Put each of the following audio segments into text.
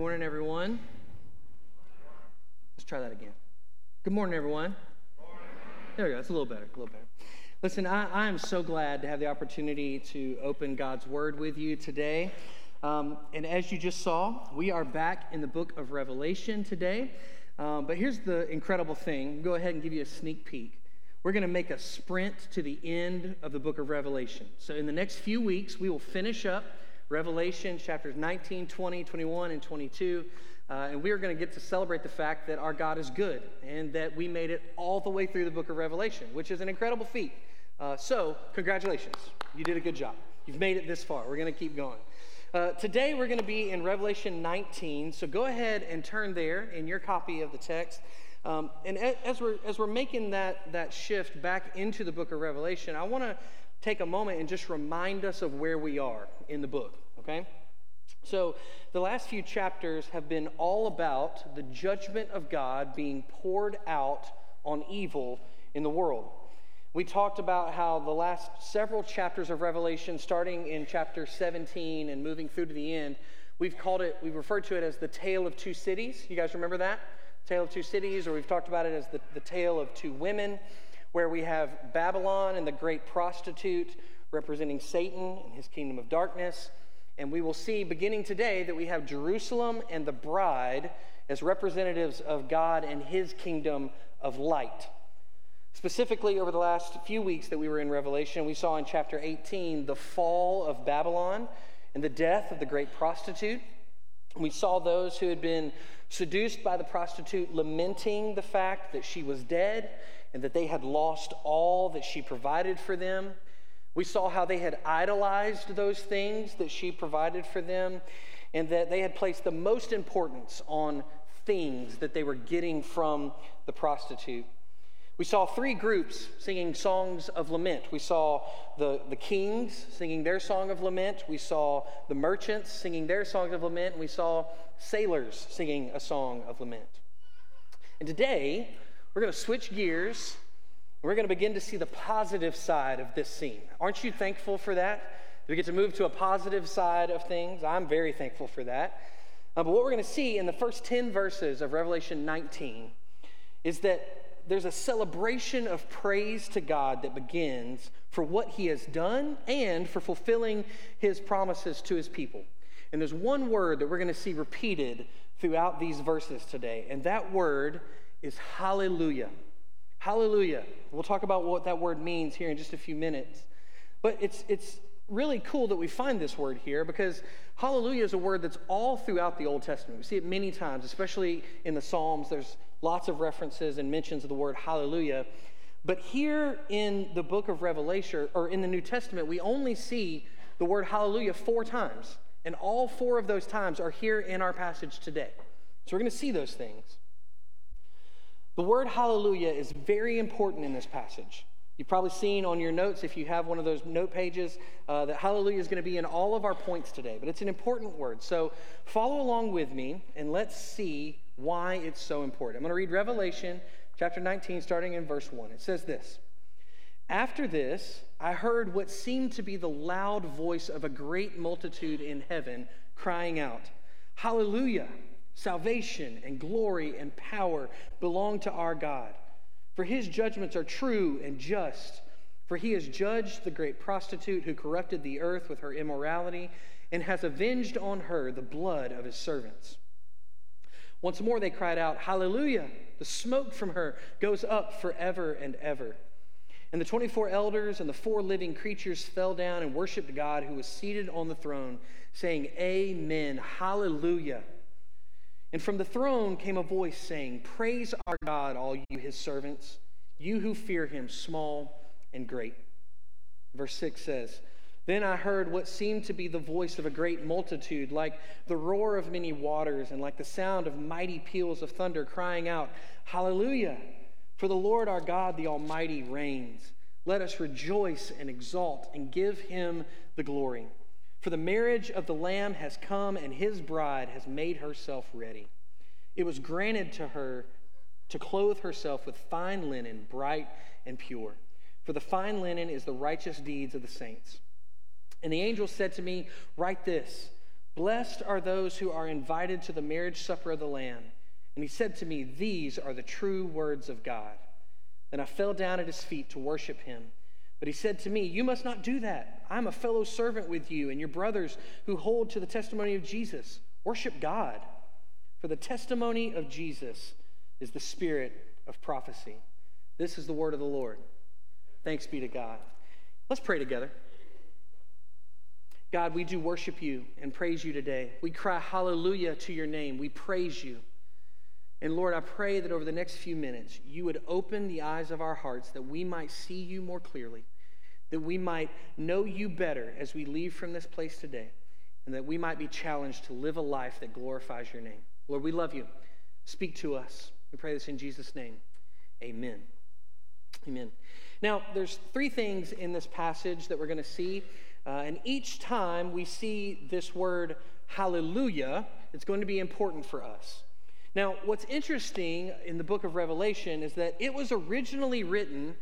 Good morning, everyone. Let's try that again. Good morning, everyone. There we go. It's a little better. A little better. Listen, I, I am so glad to have the opportunity to open God's Word with you today. Um, and as you just saw, we are back in the book of Revelation today. Um, but here's the incredible thing. Go ahead and give you a sneak peek. We're going to make a sprint to the end of the book of Revelation. So in the next few weeks, we will finish up Revelation chapters 19, 20, 21, and 22. Uh, and we are going to get to celebrate the fact that our God is good and that we made it all the way through the book of Revelation, which is an incredible feat. Uh, so, congratulations. You did a good job. You've made it this far. We're going to keep going. Uh, today, we're going to be in Revelation 19. So, go ahead and turn there in your copy of the text. Um, and as we're, as we're making that, that shift back into the book of Revelation, I want to take a moment and just remind us of where we are in the book, okay? So, the last few chapters have been all about the judgment of God being poured out on evil in the world. We talked about how the last several chapters of Revelation, starting in chapter 17 and moving through to the end, we've called it, we've referred to it as the tale of two cities. You guys remember that? Tale of two cities, or we've talked about it as the, the tale of two women where we have Babylon and the great prostitute representing Satan and his kingdom of darkness. And we will see beginning today that we have Jerusalem and the bride as representatives of God and his kingdom of light. Specifically, over the last few weeks that we were in Revelation, we saw in chapter 18 the fall of Babylon and the death of the great prostitute. We saw those who had been seduced by the prostitute lamenting the fact that she was dead and that they had lost all that she provided for them. We saw how they had idolized those things that she provided for them, and that they had placed the most importance on things that they were getting from the prostitute. We saw three groups singing songs of lament. We saw the, the kings singing their song of lament. We saw the merchants singing their songs of lament. And we saw sailors singing a song of lament. And today, we're going to switch gears. We're going to begin to see the positive side of this scene. Aren't you thankful for that? We get to move to a positive side of things. I'm very thankful for that. Uh, but what we're going to see in the first 10 verses of Revelation 19 is that there's a celebration of praise to God that begins for what he has done and for fulfilling his promises to his people. And there's one word that we're going to see repeated throughout these verses today, and that word is hallelujah. Hallelujah. We'll talk about what that word means here in just a few minutes. But it's, it's really cool that we find this word here because hallelujah is a word that's all throughout the Old Testament. We see it many times, especially in the Psalms. There's lots of references and mentions of the word hallelujah. But here in the book of Revelation, or in the New Testament, we only see the word hallelujah four times. And all four of those times are here in our passage today. So we're going to see those things. The word hallelujah is very important in this passage. You've probably seen on your notes, if you have one of those note pages, uh, that hallelujah is going to be in all of our points today, but it's an important word. So follow along with me and let's see why it's so important. I'm going to read Revelation chapter 19, starting in verse 1. It says this After this, I heard what seemed to be the loud voice of a great multitude in heaven crying out, Hallelujah! Salvation and glory and power belong to our God. For his judgments are true and just. For he has judged the great prostitute who corrupted the earth with her immorality and has avenged on her the blood of his servants. Once more they cried out, Hallelujah! The smoke from her goes up forever and ever. And the 24 elders and the four living creatures fell down and worshiped God who was seated on the throne, saying, Amen, Hallelujah. And from the throne came a voice saying, Praise our God, all you his servants, you who fear him, small and great. Verse 6 says, Then I heard what seemed to be the voice of a great multitude, like the roar of many waters, and like the sound of mighty peals of thunder, crying out, Hallelujah! For the Lord our God, the Almighty, reigns. Let us rejoice and exult and give him the glory. For the marriage of the Lamb has come, and his bride has made herself ready. It was granted to her to clothe herself with fine linen, bright and pure. For the fine linen is the righteous deeds of the saints. And the angel said to me, Write this Blessed are those who are invited to the marriage supper of the Lamb. And he said to me, These are the true words of God. Then I fell down at his feet to worship him. But he said to me, You must not do that. I'm a fellow servant with you and your brothers who hold to the testimony of Jesus. Worship God. For the testimony of Jesus is the spirit of prophecy. This is the word of the Lord. Thanks be to God. Let's pray together. God, we do worship you and praise you today. We cry hallelujah to your name. We praise you. And Lord, I pray that over the next few minutes, you would open the eyes of our hearts that we might see you more clearly, that we might know you better as we leave from this place today, and that we might be challenged to live a life that glorifies your name. Lord, we love you. Speak to us. We pray this in Jesus' name. Amen. Amen. Now, there's three things in this passage that we're going to see. Uh, and each time we see this word hallelujah, it's going to be important for us. Now, what's interesting in the book of Revelation is that it was originally written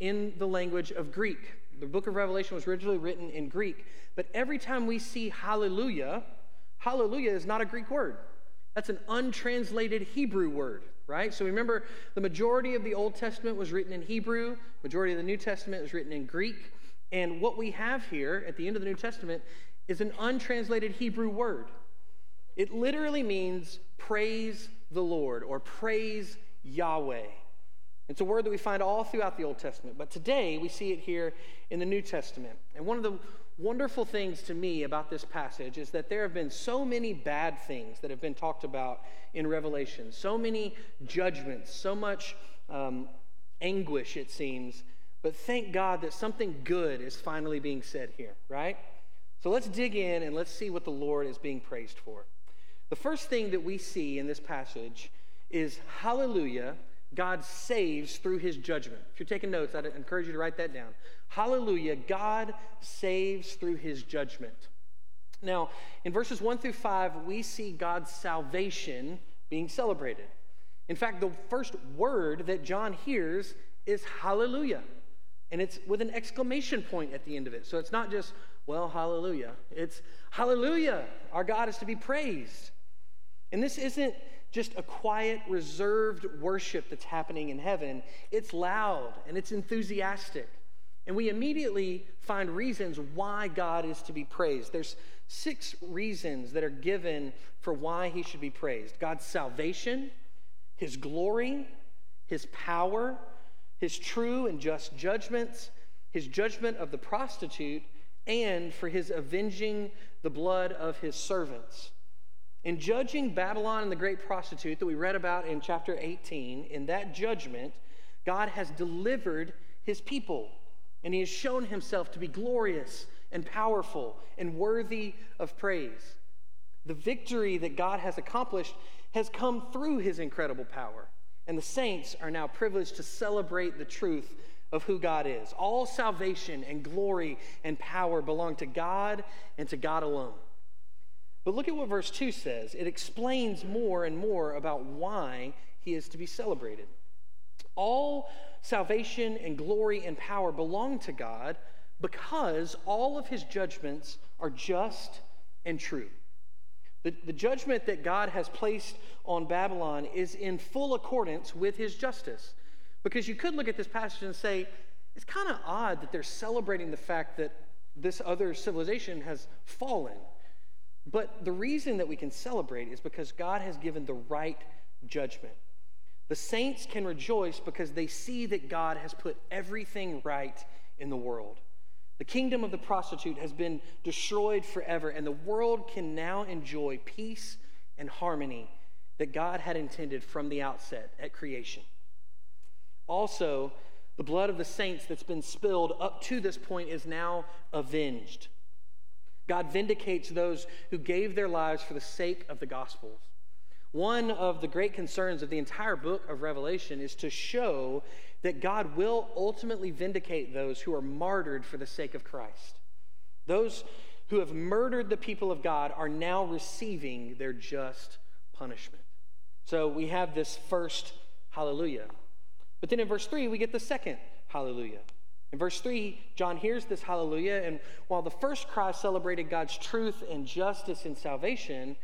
in the language of Greek. The book of Revelation was originally written in Greek, but every time we see hallelujah, hallelujah is not a Greek word. That's an untranslated Hebrew word, right? So remember, the majority of the Old Testament was written in Hebrew, majority of the New Testament was written in Greek. And what we have here at the end of the New Testament is an untranslated Hebrew word. It literally means praise the Lord or praise Yahweh. It's a word that we find all throughout the Old Testament, but today we see it here in the New Testament. And one of the wonderful things to me about this passage is that there have been so many bad things that have been talked about in Revelation, so many judgments, so much um, anguish, it seems, but thank God that something good is finally being said here, right? So let's dig in and let's see what the Lord is being praised for. The first thing that we see in this passage is hallelujah, God saves through his judgment. If you're taking notes, I'd encourage you to write that down. Hallelujah, God saves through his judgment. Now, in verses 1 through 5, we see God's salvation being celebrated. In fact, the first word that John hears is hallelujah. And it's with an exclamation point at the end of it. So it's not just, well, hallelujah. It's hallelujah. Our God is to be praised. And this isn't just a quiet, reserved worship that's happening in heaven. It's loud and it's enthusiastic. And we immediately find reasons why God is to be praised. There's six reasons that are given for why he should be praised God's salvation, his glory, his power, his true and just judgments, his judgment of the prostitute, and for his avenging the blood of his servants. In judging Babylon and the great prostitute that we read about in chapter 18, in that judgment, God has delivered his people, and he has shown himself to be glorious and powerful and worthy of praise. The victory that God has accomplished has come through his incredible power. And the saints are now privileged to celebrate the truth of who God is. All salvation and glory and power belong to God and to God alone. But look at what verse 2 says. It explains more and more about why he is to be celebrated. All salvation and glory and power belong to God because all of his judgments are just and true. The, the judgment that God has placed on Babylon is in full accordance with his justice. Because you could look at this passage and say, it's kind of odd that they're celebrating the fact that this other civilization has fallen. But the reason that we can celebrate is because God has given the right judgment. The saints can rejoice because they see that God has put everything right in the world. The kingdom of the prostitute has been destroyed forever, and the world can now enjoy peace and harmony that God had intended from the outset at creation. Also, the blood of the saints that's been spilled up to this point is now avenged. God vindicates those who gave their lives for the sake of the gospels. One of the great concerns of the entire book of Revelation is to show that God will ultimately vindicate those who are martyred for the sake of Christ. Those who have murdered the people of God are now receiving their just punishment. So we have this first hallelujah. But then in verse 3, we get the second hallelujah. In verse 3, John hears this hallelujah, and while the first cry celebrated God's truth and justice and salvation,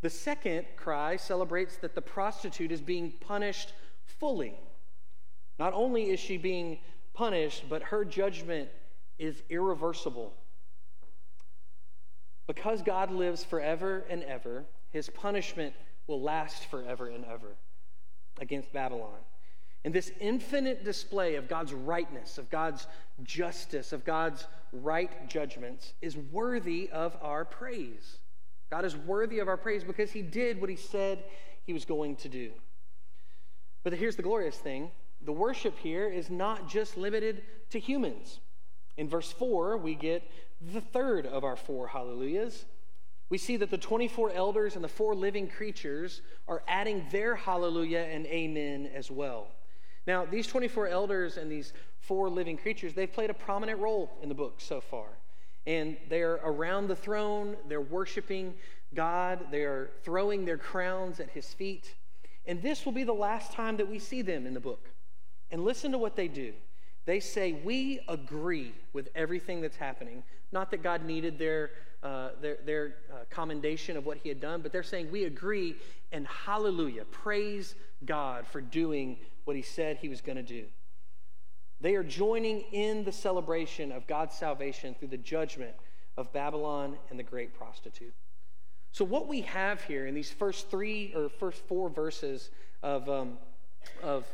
the second cry celebrates that the prostitute is being punished fully. Not only is she being punished, but her judgment is irreversible. Because God lives forever and ever, his punishment will last forever and ever against Babylon. And this infinite display of God's rightness, of God's justice, of God's right judgments is worthy of our praise. God is worthy of our praise because he did what he said he was going to do. But here's the glorious thing the worship here is not just limited to humans. In verse 4, we get the third of our four hallelujahs. We see that the 24 elders and the four living creatures are adding their hallelujah and amen as well. Now, these 24 elders and these four living creatures, they've played a prominent role in the book so far. And they're around the throne, they're worshiping God, they're throwing their crowns at his feet. And this will be the last time that we see them in the book. And listen to what they do. They say, We agree with everything that's happening. Not that God needed their, uh, their, their uh, commendation of what he had done, but they're saying, We agree and hallelujah. Praise God for doing what he said he was going to do. They are joining in the celebration of God's salvation through the judgment of Babylon and the great prostitute. So, what we have here in these first three or first four verses of, um, of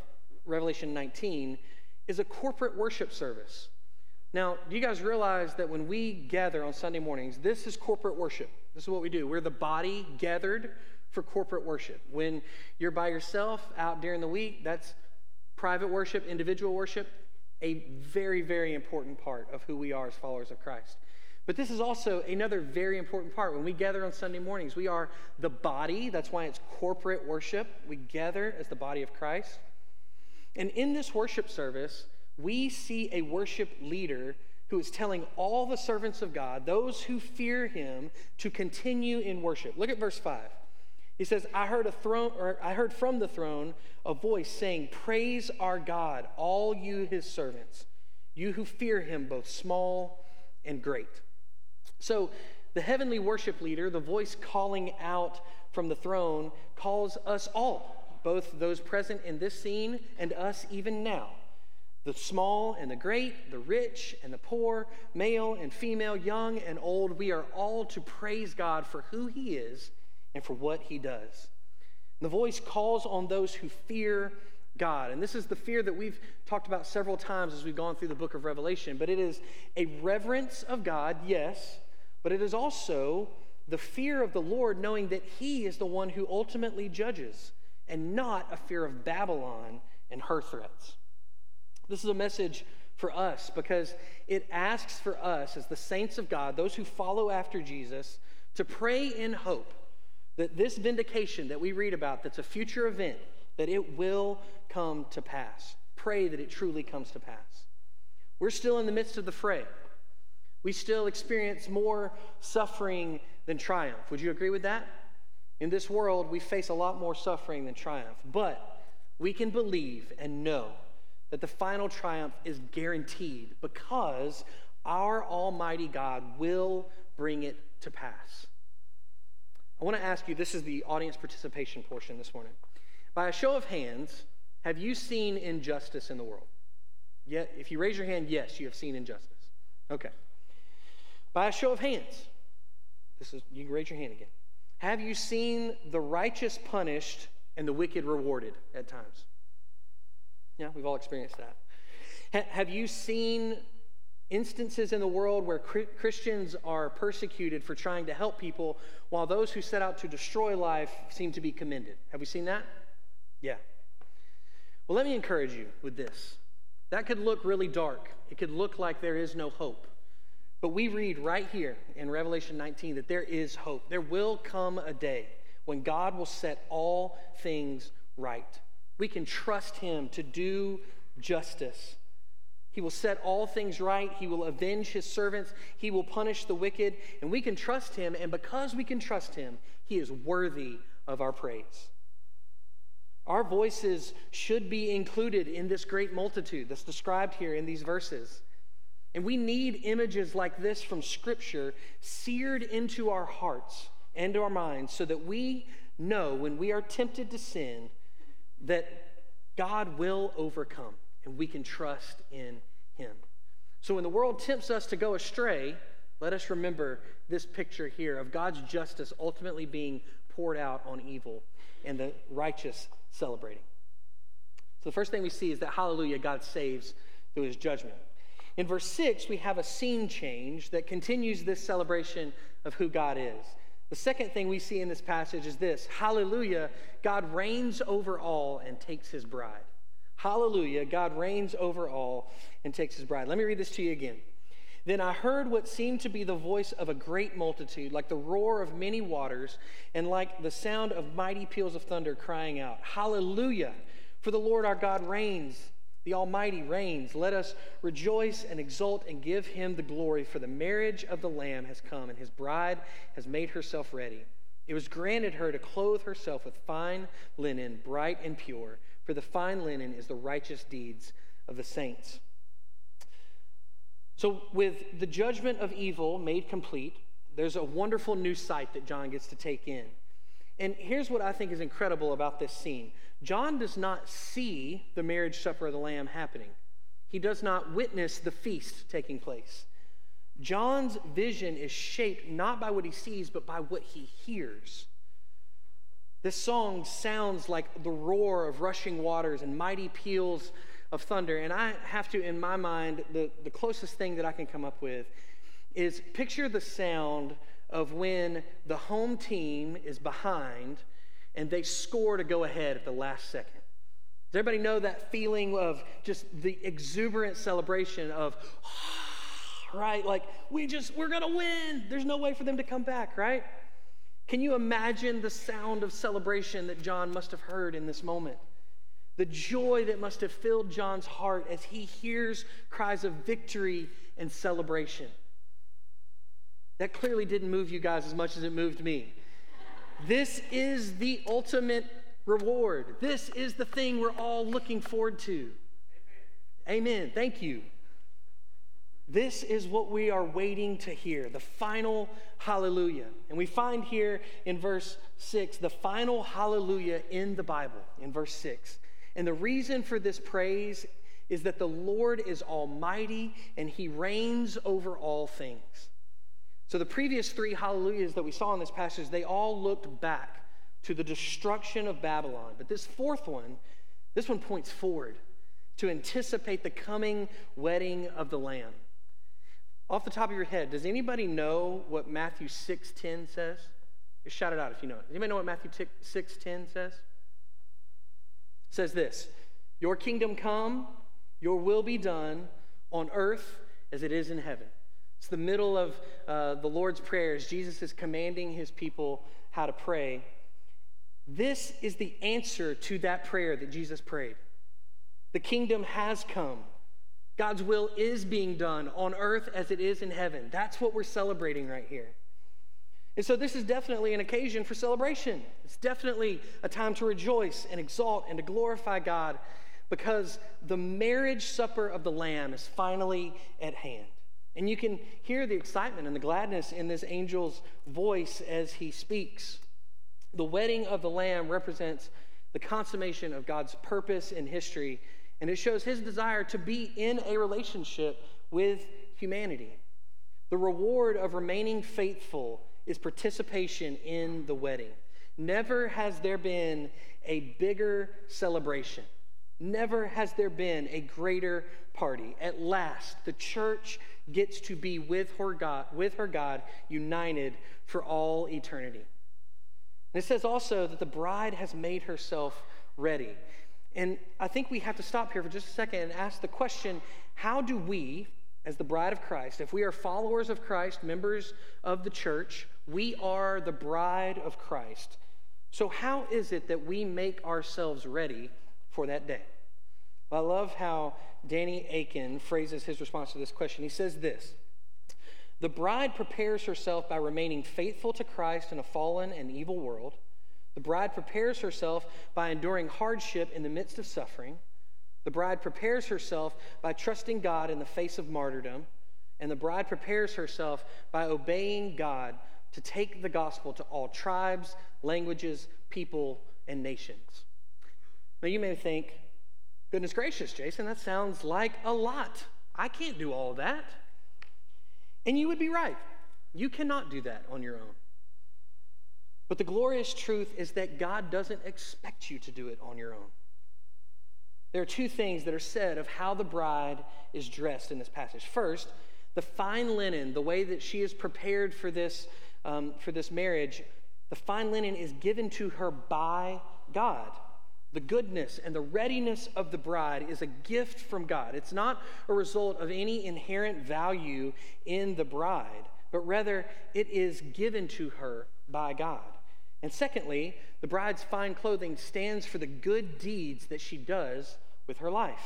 Revelation 19 is a corporate worship service. Now, do you guys realize that when we gather on Sunday mornings, this is corporate worship? This is what we do. We're the body gathered for corporate worship. When you're by yourself out during the week, that's private worship, individual worship, a very, very important part of who we are as followers of Christ. But this is also another very important part. When we gather on Sunday mornings, we are the body. That's why it's corporate worship. We gather as the body of Christ. And in this worship service, we see a worship leader who is telling all the servants of God, those who fear him, to continue in worship. Look at verse 5. He says, I heard a throne, or I heard from the throne a voice saying, Praise our God, all you his servants, you who fear him, both small and great. So the heavenly worship leader, the voice calling out from the throne, calls us all, both those present in this scene and us even now. The small and the great, the rich and the poor, male and female, young and old, we are all to praise God for who He is and for what He does. The voice calls on those who fear God. And this is the fear that we've talked about several times as we've gone through the book of Revelation. But it is a reverence of God, yes, but it is also the fear of the Lord, knowing that He is the one who ultimately judges, and not a fear of Babylon and her threats. This is a message for us because it asks for us, as the saints of God, those who follow after Jesus, to pray in hope that this vindication that we read about, that's a future event, that it will come to pass. Pray that it truly comes to pass. We're still in the midst of the fray. We still experience more suffering than triumph. Would you agree with that? In this world, we face a lot more suffering than triumph, but we can believe and know that the final triumph is guaranteed because our Almighty God will bring it to pass. I want to ask you this is the audience participation portion this morning. By a show of hands, have you seen injustice in the world? Yet, if you raise your hand, yes, you have seen injustice. Okay. By a show of hands, this is you can raise your hand again. Have you seen the righteous punished and the wicked rewarded at times? Yeah, we've all experienced that. Ha- have you seen instances in the world where Christians are persecuted for trying to help people while those who set out to destroy life seem to be commended? Have we seen that? Yeah. Well, let me encourage you with this. That could look really dark. It could look like there is no hope. But we read right here in Revelation 19 that there is hope. There will come a day when God will set all things right. We can trust Him to do justice. He will set all things right. He will avenge His servants. He will punish the wicked. And we can trust Him. And because we can trust Him, He is worthy of our praise. Our voices should be included in this great multitude that's described here in these verses. And we need images like this from Scripture seared into our hearts and our minds so that we know when we are tempted to sin that God will overcome and we can trust in Him. So when the world tempts us to go astray, let us remember this picture here of God's justice ultimately being poured out on evil and the righteous celebrating. So the first thing we see is that, hallelujah, God saves through his judgment. In verse 6, we have a scene change that continues this celebration of who God is. The second thing we see in this passage is this Hallelujah, God reigns over all and takes his bride. Hallelujah, God reigns over all and takes his bride. Let me read this to you again. Then I heard what seemed to be the voice of a great multitude, like the roar of many waters, and like the sound of mighty peals of thunder, crying out, Hallelujah! For the Lord our God reigns, the Almighty reigns. Let us rejoice and exult and give him the glory, for the marriage of the Lamb has come, and his bride has made herself ready. It was granted her to clothe herself with fine linen, bright and pure, for the fine linen is the righteous deeds of the saints. So, with the judgment of evil made complete, there's a wonderful new sight that John gets to take in. And here's what I think is incredible about this scene John does not see the marriage supper of the Lamb happening, he does not witness the feast taking place. John's vision is shaped not by what he sees, but by what he hears. This song sounds like the roar of rushing waters and mighty peals of thunder. And I have to, in my mind, the, the closest thing that I can come up with is picture the sound of when the home team is behind and they score to go ahead at the last second. Does everybody know that feeling of just the exuberant celebration of, right? Like, we just, we're going to win. There's no way for them to come back, right? Can you imagine the sound of celebration that John must have heard in this moment? the joy that must have filled John's heart as he hears cries of victory and celebration. That clearly didn't move you guys as much as it moved me. This is the ultimate reward. This is the thing we're all looking forward to. Amen. Amen. Thank you. This is what we are waiting to hear the final hallelujah. And we find here in verse 6 the final hallelujah in the Bible, in verse 6. And the reason for this praise is that the Lord is almighty and he reigns over all things. So the previous three hallelujahs that we saw in this passage, they all looked back to the destruction of Babylon. But this fourth one, this one points forward to anticipate the coming wedding of the Lamb. Off the top of your head, does anybody know what Matthew 6:10 says? Just shout it out if you know it. Does anybody know what Matthew 6:10 says? says this Your kingdom come, your will be done on earth as it is in heaven. It's the middle of uh, the Lord's prayers. Jesus is commanding his people how to pray. This is the answer to that prayer that Jesus prayed. The kingdom has come. God's will is being done on earth as it is in heaven. That's what we're celebrating right here. And so, this is definitely an occasion for celebration. It's definitely a time to rejoice and exalt and to glorify God because the marriage supper of the Lamb is finally at hand. And you can hear the excitement and the gladness in this angel's voice as he speaks. The wedding of the Lamb represents the consummation of God's purpose in history, and it shows his desire to be in a relationship with humanity. The reward of remaining faithful is participation in the wedding. Never has there been a bigger celebration. Never has there been a greater party. At last, the church gets to be with her God, with her God united for all eternity. And it says also that the bride has made herself ready. And I think we have to stop here for just a second and ask the question how do we, as the bride of Christ, if we are followers of Christ, members of the church, we are the bride of Christ. So, how is it that we make ourselves ready for that day? Well, I love how Danny Akin phrases his response to this question. He says this The bride prepares herself by remaining faithful to Christ in a fallen and evil world. The bride prepares herself by enduring hardship in the midst of suffering. The bride prepares herself by trusting God in the face of martyrdom. And the bride prepares herself by obeying God to take the gospel to all tribes, languages, people, and nations. Now, you may think, goodness gracious, Jason, that sounds like a lot. I can't do all that. And you would be right. You cannot do that on your own. But the glorious truth is that God doesn't expect you to do it on your own. There are two things that are said of how the bride is dressed in this passage. First, the fine linen, the way that she is prepared for this, um, for this marriage, the fine linen is given to her by God. The goodness and the readiness of the bride is a gift from God. It's not a result of any inherent value in the bride, but rather it is given to her by God. And secondly, the bride's fine clothing stands for the good deeds that she does with her life.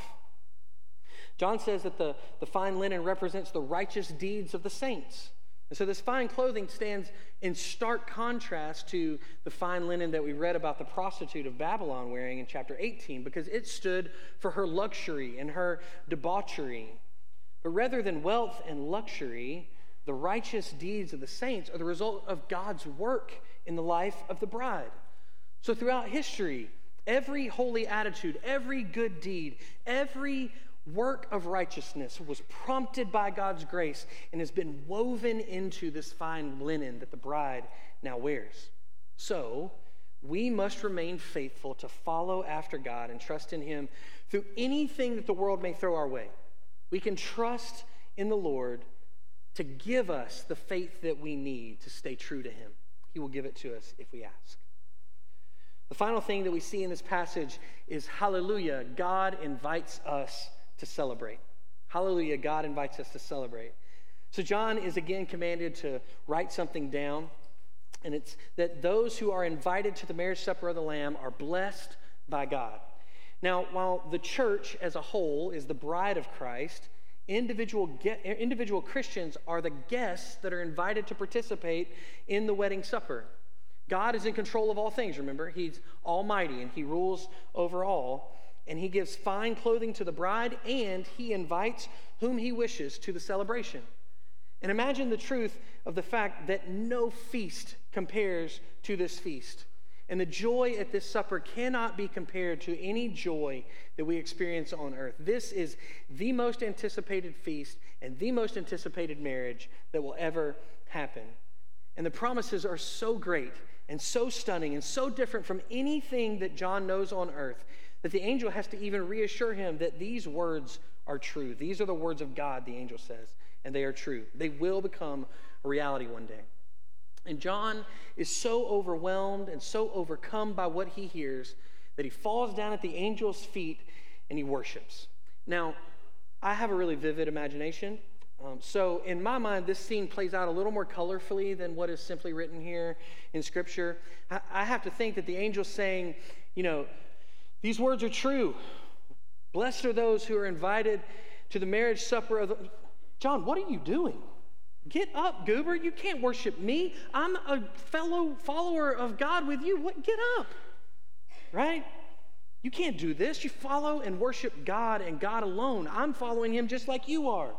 John says that the, the fine linen represents the righteous deeds of the saints. And so this fine clothing stands in stark contrast to the fine linen that we read about the prostitute of Babylon wearing in chapter 18, because it stood for her luxury and her debauchery. But rather than wealth and luxury, the righteous deeds of the saints are the result of God's work in the life of the bride. So throughout history, every holy attitude, every good deed, every work of righteousness was prompted by God's grace and has been woven into this fine linen that the bride now wears. So, we must remain faithful to follow after God and trust in Him through anything that the world may throw our way. We can trust in the Lord to give us the faith that we need to stay true to Him. He will give it to us if we ask. The final thing that we see in this passage is hallelujah, God invites us to celebrate. Hallelujah, God invites us to celebrate. So, John is again commanded to write something down, and it's that those who are invited to the marriage supper of the Lamb are blessed by God. Now, while the church as a whole is the bride of Christ, individual, individual Christians are the guests that are invited to participate in the wedding supper. God is in control of all things, remember? He's almighty and he rules over all and he gives fine clothing to the bride, and he invites whom he wishes to the celebration. And imagine the truth of the fact that no feast compares to this feast. And the joy at this supper cannot be compared to any joy that we experience on earth. This is the most anticipated feast and the most anticipated marriage that will ever happen. And the promises are so great and so stunning and so different from anything that John knows on earth that the angel has to even reassure him that these words are true. These are the words of God, the angel says, and they are true. They will become reality one day. And John is so overwhelmed and so overcome by what he hears that he falls down at the angel's feet and he worships. Now, I have a really vivid imagination. Um, so, in my mind, this scene plays out a little more colorfully than what is simply written here in Scripture. I, I have to think that the angel's saying, you know, these words are true. Blessed are those who are invited to the marriage supper of the. John, what are you doing? Get up, goober. You can't worship me. I'm a fellow follower of God with you. What? Get up. Right? You can't do this. You follow and worship God and God alone. I'm following him just like you are.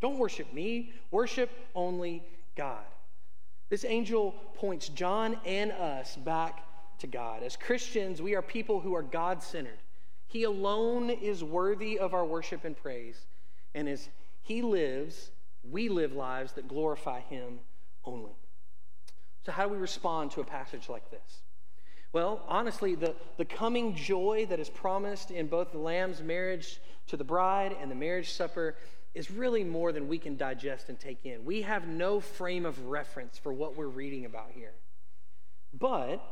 Don't worship me. Worship only God. This angel points John and us back to God. As Christians, we are people who are God centered. He alone is worthy of our worship and praise. And as He lives, we live lives that glorify Him only. So, how do we respond to a passage like this? Well, honestly, the, the coming joy that is promised in both the Lamb's marriage to the bride and the marriage supper is really more than we can digest and take in. We have no frame of reference for what we're reading about here. But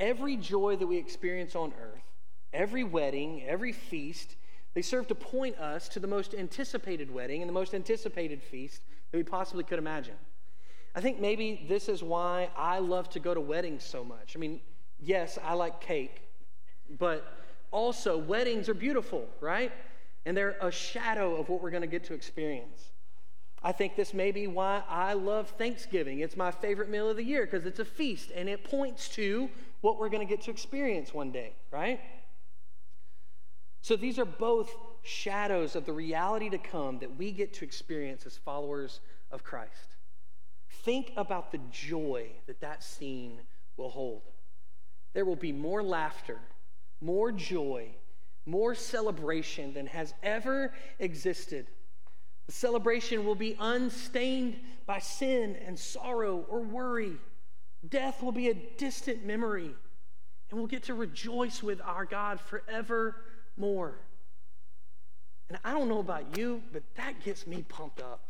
Every joy that we experience on earth, every wedding, every feast, they serve to point us to the most anticipated wedding and the most anticipated feast that we possibly could imagine. I think maybe this is why I love to go to weddings so much. I mean, yes, I like cake, but also weddings are beautiful, right? And they're a shadow of what we're going to get to experience. I think this may be why I love Thanksgiving. It's my favorite meal of the year because it's a feast and it points to what we're going to get to experience one day, right? So these are both shadows of the reality to come that we get to experience as followers of Christ. Think about the joy that that scene will hold. There will be more laughter, more joy, more celebration than has ever existed. The celebration will be unstained by sin and sorrow or worry. Death will be a distant memory, and we'll get to rejoice with our God forevermore. And I don't know about you, but that gets me pumped up.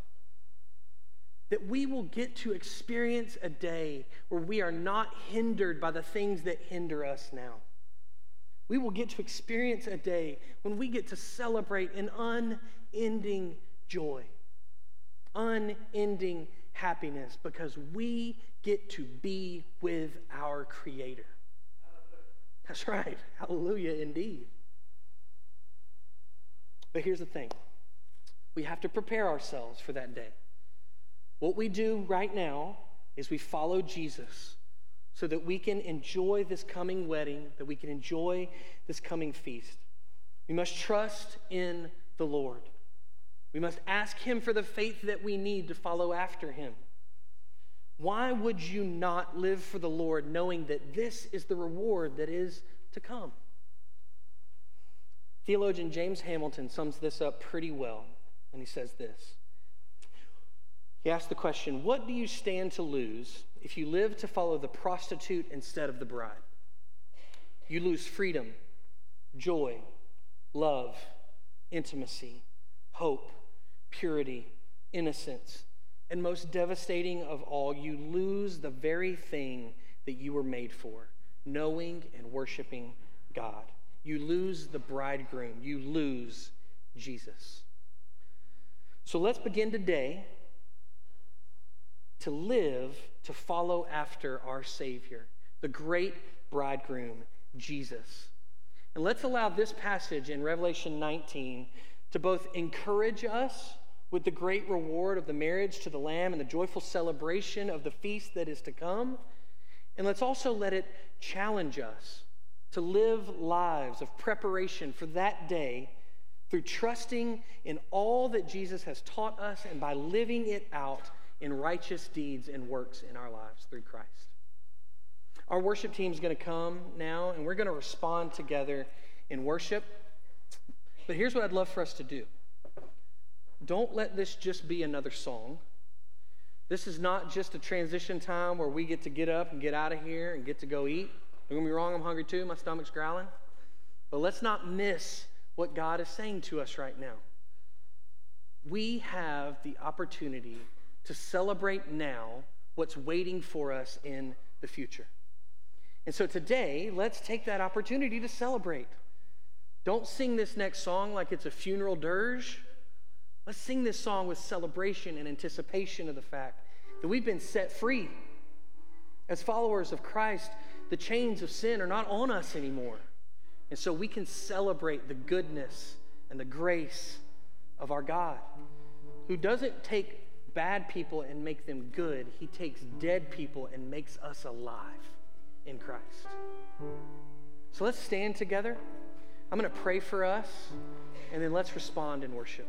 That we will get to experience a day where we are not hindered by the things that hinder us now. We will get to experience a day when we get to celebrate an unending joy, unending happiness, because we get to be with our Creator. That's right. Hallelujah, indeed. But here's the thing we have to prepare ourselves for that day. What we do right now is we follow Jesus so that we can enjoy this coming wedding, that we can enjoy this coming feast. We must trust in the Lord. We must ask Him for the faith that we need to follow after Him. Why would you not live for the Lord knowing that this is the reward that is to come? Theologian James Hamilton sums this up pretty well when he says this. He asks the question What do you stand to lose if you live to follow the prostitute instead of the bride? You lose freedom, joy, love, intimacy, hope, purity, innocence, and most devastating of all, you lose the very thing that you were made for knowing and worshiping God. You lose the bridegroom. You lose Jesus. So let's begin today to live to follow after our Savior, the great bridegroom, Jesus. And let's allow this passage in Revelation 19 to both encourage us with the great reward of the marriage to the Lamb and the joyful celebration of the feast that is to come. And let's also let it challenge us to live lives of preparation for that day through trusting in all that Jesus has taught us and by living it out in righteous deeds and works in our lives through Christ. Our worship team is going to come now, and we're going to respond together in worship. But here's what I'd love for us to do don't let this just be another song. This is not just a transition time where we get to get up and get out of here and get to go eat. Don't get me wrong, I'm hungry too. My stomach's growling. But let's not miss what God is saying to us right now. We have the opportunity to celebrate now what's waiting for us in the future. And so today, let's take that opportunity to celebrate. Don't sing this next song like it's a funeral dirge. Let's sing this song with celebration and anticipation of the fact that we've been set free. As followers of Christ, the chains of sin are not on us anymore. And so we can celebrate the goodness and the grace of our God, who doesn't take bad people and make them good, He takes dead people and makes us alive in Christ. So let's stand together. I'm going to pray for us, and then let's respond in worship.